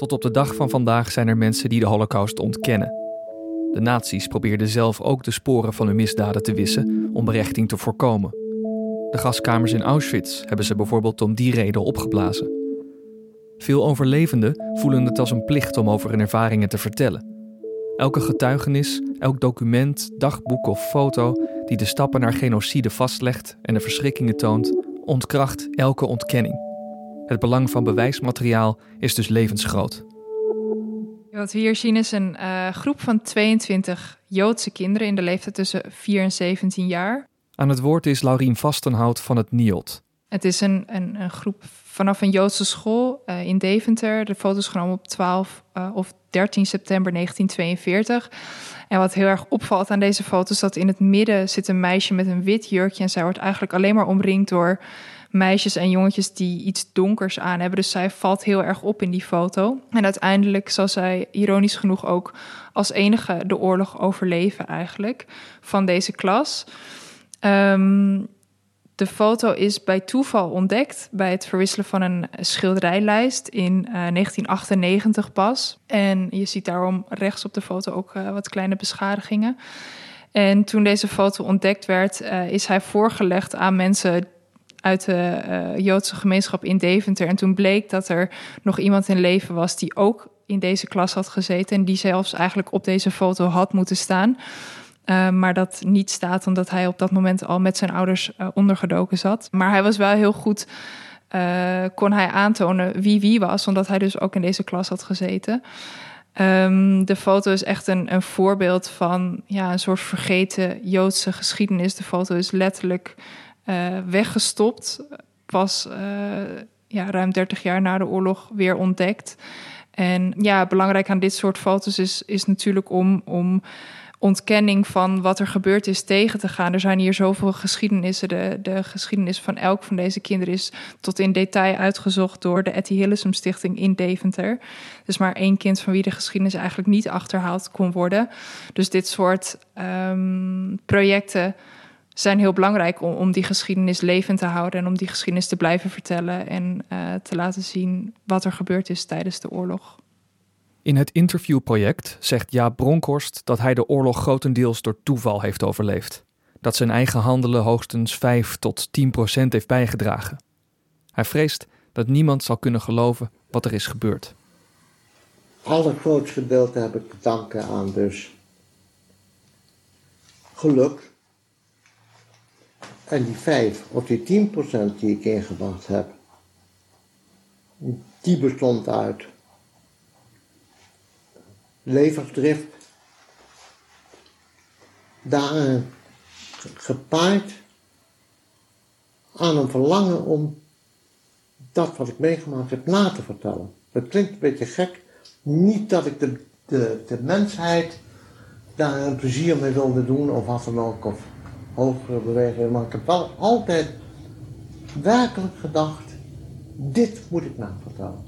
Tot op de dag van vandaag zijn er mensen die de Holocaust ontkennen. De nazi's probeerden zelf ook de sporen van hun misdaden te wissen om berechting te voorkomen. De gaskamers in Auschwitz hebben ze bijvoorbeeld om die reden opgeblazen. Veel overlevenden voelen het als een plicht om over hun ervaringen te vertellen. Elke getuigenis, elk document, dagboek of foto die de stappen naar genocide vastlegt en de verschrikkingen toont, ontkracht elke ontkenning. Het belang van bewijsmateriaal is dus levensgroot. Wat we hier zien is een uh, groep van 22 Joodse kinderen in de leeftijd tussen 4 en 17 jaar. Aan het woord is Laurien Vastenhout van het NIOT. Het is een, een, een groep vanaf een Joodse school uh, in Deventer. De foto's genomen op 12 uh, of 13 september 1942. En wat heel erg opvalt aan deze foto's, is dat in het midden zit een meisje met een wit jurkje. En zij wordt eigenlijk alleen maar omringd door meisjes en jongetjes die iets donkers aan hebben. Dus zij valt heel erg op in die foto. En uiteindelijk zal zij ironisch genoeg ook als enige de oorlog overleven eigenlijk van deze klas. Um, de foto is bij toeval ontdekt bij het verwisselen van een schilderijlijst in uh, 1998 pas. En je ziet daarom rechts op de foto ook uh, wat kleine beschadigingen. En toen deze foto ontdekt werd, uh, is hij voorgelegd aan mensen uit de Joodse gemeenschap in Deventer. En toen bleek dat er nog iemand in leven was die ook in deze klas had gezeten en die zelfs eigenlijk op deze foto had moeten staan. Uh, maar dat niet staat omdat hij op dat moment al met zijn ouders uh, ondergedoken zat. Maar hij was wel heel goed, kon hij aantonen wie wie was, omdat hij dus ook in deze klas had gezeten. Um, de foto is echt een, een voorbeeld van ja, een soort vergeten Joodse geschiedenis. De foto is letterlijk weggestopt, pas ja, ruim 30 jaar na de oorlog weer ontdekt. En ja, belangrijk aan dit soort foto's is, is natuurlijk om. om ontkenning van wat er gebeurd is tegen te gaan. Er zijn hier zoveel geschiedenissen. De, de geschiedenis van elk van deze kinderen is tot in detail uitgezocht door de Etty Hillesum Stichting in Deventer. Dus maar één kind van wie de geschiedenis eigenlijk niet achterhaald kon worden. Dus dit soort um, projecten zijn heel belangrijk om, om die geschiedenis levend te houden en om die geschiedenis te blijven vertellen en uh, te laten zien wat er gebeurd is tijdens de oorlog. In het interviewproject zegt Jaap Bronkhorst dat hij de oorlog grotendeels door toeval heeft overleefd. Dat zijn eigen handelen hoogstens 5 tot 10 procent heeft bijgedragen. Hij vreest dat niemand zal kunnen geloven wat er is gebeurd. Allergrootste gedeelte heb ik te danken aan dus geluk. En die 5 of die 10 procent die ik ingebracht heb, die bestond uit levensdrift. Daarin gepaard aan een verlangen om dat wat ik meegemaakt heb na te vertellen. Dat klinkt een beetje gek. Niet dat ik de, de, de mensheid daar een plezier mee wilde doen of wat dan ook, of hogere bewegingen, maar ik heb wel altijd werkelijk gedacht, dit moet ik navertellen.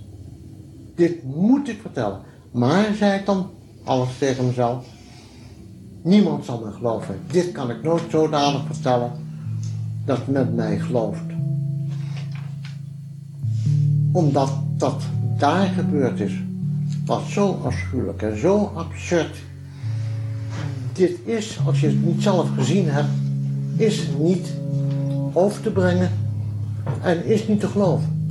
Dit moet ik vertellen. Maar, zei ik dan alles tegen mezelf, niemand zal me geloven. Dit kan ik nooit zodanig vertellen dat men mij gelooft. Omdat dat daar gebeurd is, was zo afschuwelijk en zo absurd. Dit is, als je het niet zelf gezien hebt, is niet over te brengen en is niet te geloven.